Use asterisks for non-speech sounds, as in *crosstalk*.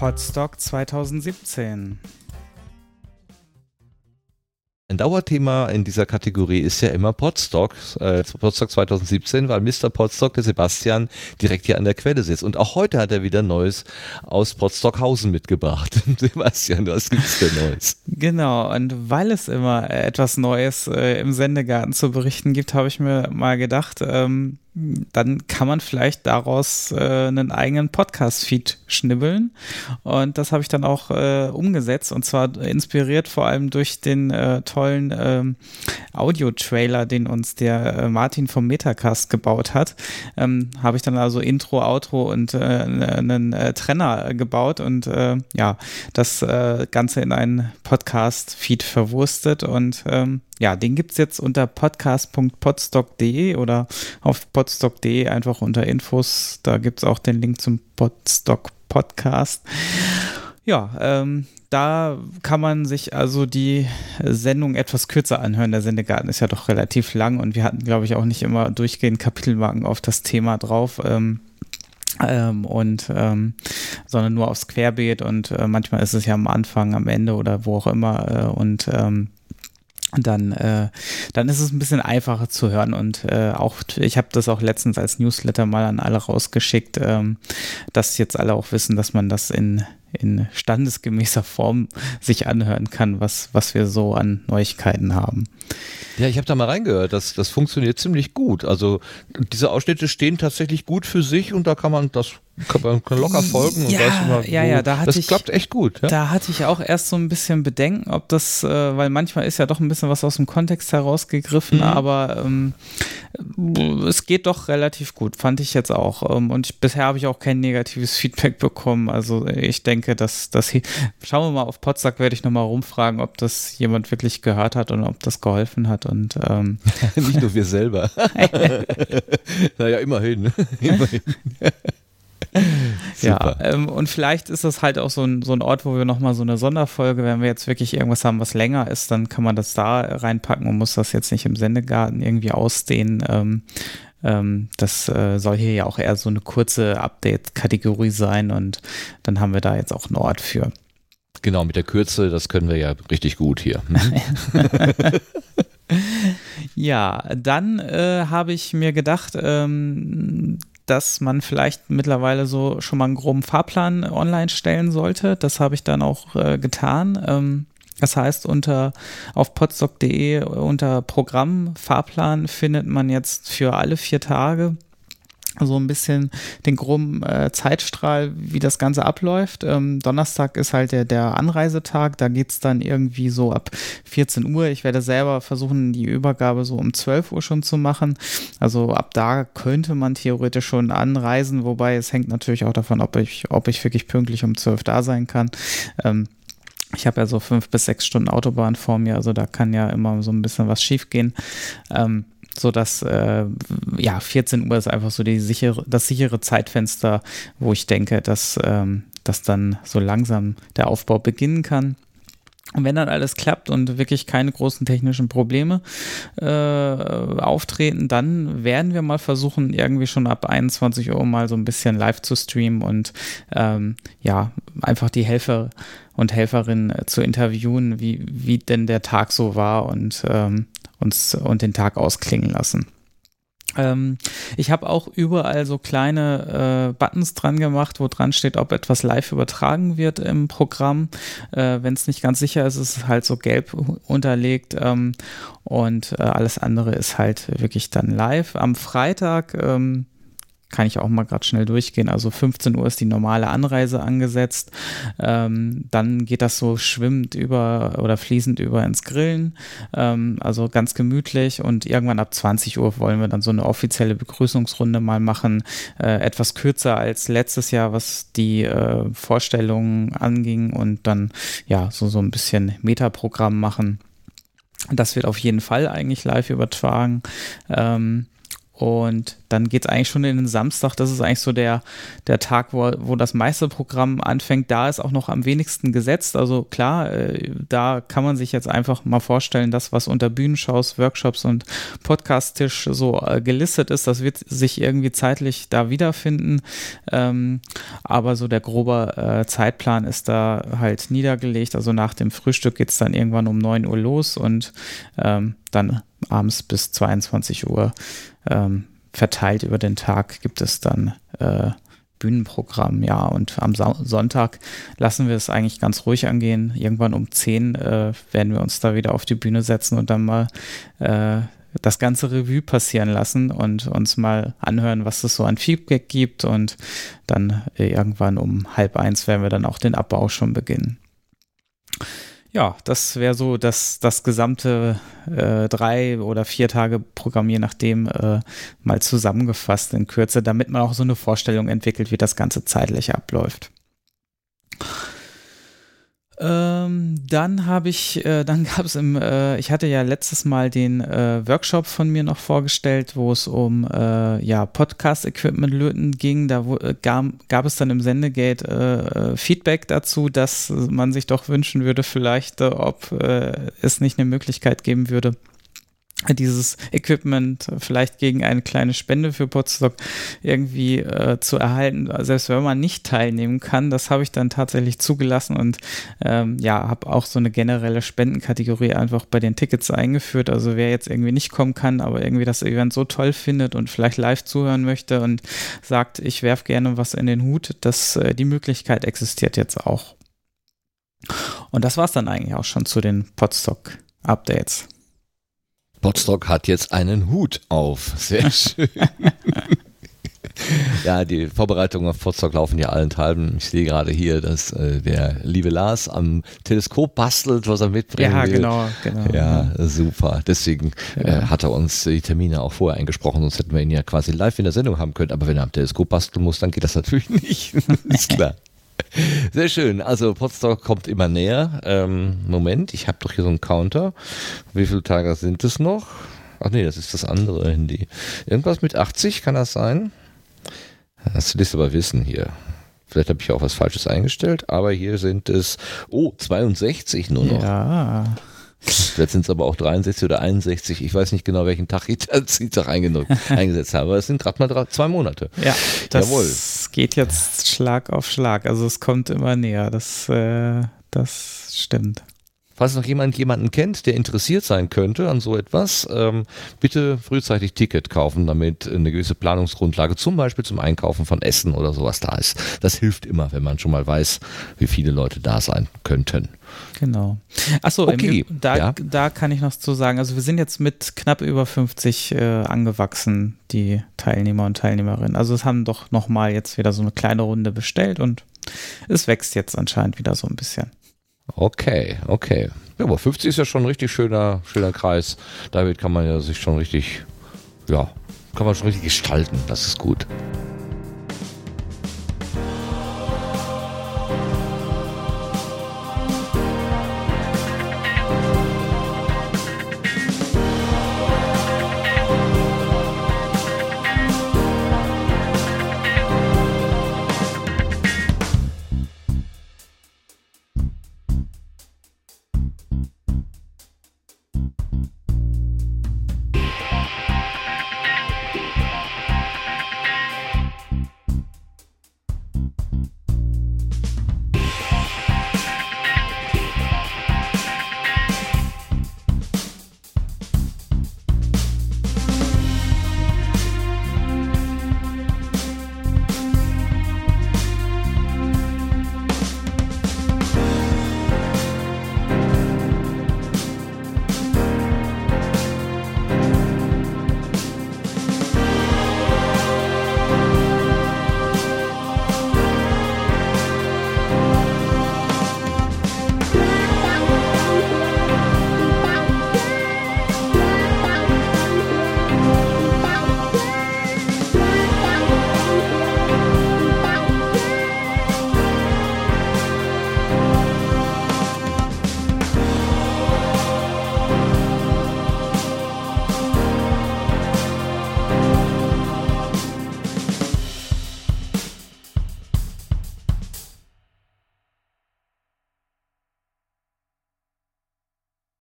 Podstock 2017. Ein Dauerthema in dieser Kategorie ist ja immer Podstock, äh, Podstock 2017, weil Mr. Podstock, der Sebastian, direkt hier an der Quelle sitzt. Und auch heute hat er wieder Neues aus Podstockhausen mitgebracht. *laughs* Sebastian, was gibt's für Neues? Genau, und weil es immer etwas Neues äh, im Sendegarten zu berichten gibt, habe ich mir mal gedacht, ähm, dann kann man vielleicht daraus äh, einen eigenen Podcast-Feed schnibbeln. Und das habe ich dann auch äh, umgesetzt und zwar inspiriert vor allem durch den äh, tollen ähm, Audio-Trailer, den uns der äh, Martin vom Metacast gebaut hat. Ähm, habe ich dann also Intro, Outro und äh, einen äh, Trenner gebaut und ja, das Ganze in einen Podcast-Feed verwurstet und ähm, ja, den gibt es jetzt unter podcast.podstock.de oder auf podstock.de einfach unter Infos. Da gibt es auch den Link zum Podstock Podcast. Ja, ähm, da kann man sich also die Sendung etwas kürzer anhören. Der Sendegarten ist ja doch relativ lang und wir hatten, glaube ich, auch nicht immer durchgehend Kapitelmarken auf das Thema drauf. Ähm, ähm, und ähm, sondern nur aufs Querbeet und äh, manchmal ist es ja am Anfang, am Ende oder wo auch immer äh, und ähm, dann, äh, dann ist es ein bisschen einfacher zu hören und äh, auch, ich habe das auch letztens als Newsletter mal an alle rausgeschickt, ähm, dass jetzt alle auch wissen, dass man das in, in standesgemäßer Form sich anhören kann, was, was wir so an Neuigkeiten haben. Ja, ich habe da mal reingehört, das, das funktioniert ziemlich gut. Also diese Ausschnitte stehen tatsächlich gut für sich und da kann man das kann man locker folgen. Ja, immer, ja, ja, da hatte das ich, klappt echt gut. Ja? Da hatte ich auch erst so ein bisschen Bedenken, ob das, äh, weil manchmal ist ja doch ein bisschen was aus dem Kontext herausgegriffen, mhm. aber ähm, es geht doch relativ gut, fand ich jetzt auch. Ähm, und ich, bisher habe ich auch kein negatives Feedback bekommen. Also ich denke, dass das schauen wir mal auf Potsdam werde ich nochmal rumfragen, ob das jemand wirklich gehört hat und ob das geholfen hat. Und ähm, *laughs* nicht nur wir selber. *laughs* *laughs* naja, immerhin. immerhin. Ja, ähm, und vielleicht ist das halt auch so ein, so ein Ort, wo wir nochmal so eine Sonderfolge, wenn wir jetzt wirklich irgendwas haben, was länger ist, dann kann man das da reinpacken und muss das jetzt nicht im Sendegarten irgendwie ausdehnen. Ähm, ähm, das äh, soll hier ja auch eher so eine kurze Update-Kategorie sein und dann haben wir da jetzt auch einen Ort für. Genau, mit der Kürze, das können wir ja richtig gut hier. *laughs* *laughs* ja, dann äh, habe ich mir gedacht, ähm, dass man vielleicht mittlerweile so schon mal einen groben Fahrplan online stellen sollte. Das habe ich dann auch äh, getan. Ähm, das heißt, unter auf podstock.de unter Programm Fahrplan findet man jetzt für alle vier Tage so ein bisschen den groben äh, Zeitstrahl, wie das Ganze abläuft. Ähm, Donnerstag ist halt der, der Anreisetag, da geht es dann irgendwie so ab 14 Uhr. Ich werde selber versuchen, die Übergabe so um 12 Uhr schon zu machen. Also ab da könnte man theoretisch schon anreisen, wobei es hängt natürlich auch davon, ob ich, ob ich wirklich pünktlich um 12 da sein kann. Ähm, ich habe ja so fünf bis sechs Stunden Autobahn vor mir, also da kann ja immer so ein bisschen was schiefgehen. Ähm, so dass äh, ja 14 Uhr ist einfach so die sichere, das sichere Zeitfenster, wo ich denke, dass, ähm, dass dann so langsam der Aufbau beginnen kann. Und wenn dann alles klappt und wirklich keine großen technischen Probleme äh, auftreten, dann werden wir mal versuchen, irgendwie schon ab 21 Uhr mal so ein bisschen live zu streamen und ähm, ja, einfach die Helfer und Helferinnen zu interviewen, wie, wie denn der Tag so war und ähm, uns und den Tag ausklingen lassen. Ähm, ich habe auch überall so kleine äh, Buttons dran gemacht, wo dran steht, ob etwas live übertragen wird im Programm. Äh, Wenn es nicht ganz sicher ist, ist es halt so gelb unterlegt ähm, und äh, alles andere ist halt wirklich dann live. Am Freitag ähm, kann ich auch mal gerade schnell durchgehen. Also 15 Uhr ist die normale Anreise angesetzt. Ähm, dann geht das so schwimmend über oder fließend über ins Grillen. Ähm, also ganz gemütlich. Und irgendwann ab 20 Uhr wollen wir dann so eine offizielle Begrüßungsrunde mal machen. Äh, etwas kürzer als letztes Jahr, was die äh, Vorstellungen anging. Und dann ja so, so ein bisschen Metaprogramm machen. Das wird auf jeden Fall eigentlich live übertragen. Ähm, Und dann geht es eigentlich schon in den Samstag. Das ist eigentlich so der, der Tag, wo, wo das meiste Programm anfängt. Da ist auch noch am wenigsten gesetzt. Also klar, äh, da kann man sich jetzt einfach mal vorstellen, das, was unter Bühnenshows, Workshops und Podcast-Tisch so äh, gelistet ist, das wird sich irgendwie zeitlich da wiederfinden. Ähm, aber so der grobe äh, Zeitplan ist da halt niedergelegt. Also nach dem Frühstück geht es dann irgendwann um 9 Uhr los und ähm, dann abends bis 22 Uhr ähm, verteilt über den Tag gibt es dann äh, Bühnenprogramm, ja. Und am Sa Sonntag lassen wir es eigentlich ganz ruhig angehen. Irgendwann um 10 äh, werden wir uns da wieder auf die Bühne setzen und dann mal äh, das ganze Revue passieren lassen und uns mal anhören, was es so an Feedback gibt. Und dann äh, irgendwann um halb eins werden wir dann auch den Abbau schon beginnen ja, das wäre so das, das gesamte äh, drei oder vier Tage Programm, je nachdem, äh, mal zusammengefasst in Kürze, damit man auch so eine Vorstellung entwickelt, wie das Ganze zeitlich abläuft. Ähm, dann habe ich, äh, *laughs* dann gab es im, äh, ich hatte ja letztes Mal den äh, Workshop von mir noch vorgestellt, wo es um äh, ja, Podcast-Equipment löten ging. Da wo, äh, gab, gab es dann im Sendegate äh, Feedback dazu, dass man sich doch wünschen würde, vielleicht, ob es nicht eine Möglichkeit geben würde, dieses Equipment vielleicht gegen eine kleine Spende für Potsdok irgendwie äh, zu erhalten, selbst wenn man nicht teilnehmen kann. Das habe ich dann tatsächlich zugelassen und ähm, ja, habe auch so eine generelle Spendenkategorie einfach bei den Tickets eingeführt. Also wer jetzt irgendwie nicht kommen kann, aber irgendwie das Event so toll findet und vielleicht live zuhören möchte und sagt, ich werfe gerne was in den Hut, dass äh, die Möglichkeit existiert jetzt auch. Und das war es dann eigentlich auch schon zu den Podstock-Updates. Potsdok hat jetzt einen Hut auf. Sehr *laughs* schön. ja, die Vorbereitungen auf Potsdok laufen ja allenthalben. Ich sehe gerade hier, dass äh, der liebe Lars am Teleskop bastelt, was er mitbringen ja, will. genau, genau. Ja, super. Deswegen ja. äh, hat er uns die Termine auch vorher eingesprochen, sonst hätten wir ihn ja quasi live in der Sendung haben können. Aber wenn er am Teleskop basteln muss, dann geht das natürlich nicht. *laughs* ist klar. *laughs* Sehr schön. Also Potsdok kommt immer näher. Ähm, Moment, ich habe doch hier so einen Counter. Wie viele Tage sind es noch? Ach nee, das ist das andere Handy. Irgendwas mit 80, kann das sein? Das willst du aber wissen hier. Vielleicht habe ich auch was Falsches eingestellt, aber hier sind es, oh, 62 nur noch. Ja. Vielleicht sind es aber auch 63 oder 61. Ich weiß nicht genau, welchen Tag ich *laughs* da Dienstag eingesetzt habe. Aber es sind gerade mal drei, zwei Monate. Ja, das Jawohl. Geht jetzt Schlag auf Schlag. Also es kommt immer näher. Das, äh, das stimmt. Falls noch jemand jemanden kennt, der interessiert sein könnte an so etwas, ähm, bitte frühzeitig Ticket kaufen, damit eine gewisse Planungsgrundlage zum Beispiel zum Einkaufen von Essen oder sowas da ist. Das hilft immer, wenn man schon mal weiß, wie viele Leute da sein könnten. Genau. Achso, okay. da, ja. da kann ich noch zu sagen, also wir sind jetzt mit knapp über 50 äh, angewachsen, die Teilnehmer und Teilnehmerinnen. Also es haben doch nochmal jetzt wieder so eine kleine Runde bestellt und es wächst jetzt anscheinend wieder so ein bisschen. Okay, okay. Ja, aber 50 ist ja schon ein richtig schöner, schöner Kreis. Damit kann man ja sich schon richtig, ja, kann man schon richtig gestalten. Das ist gut. Thank you.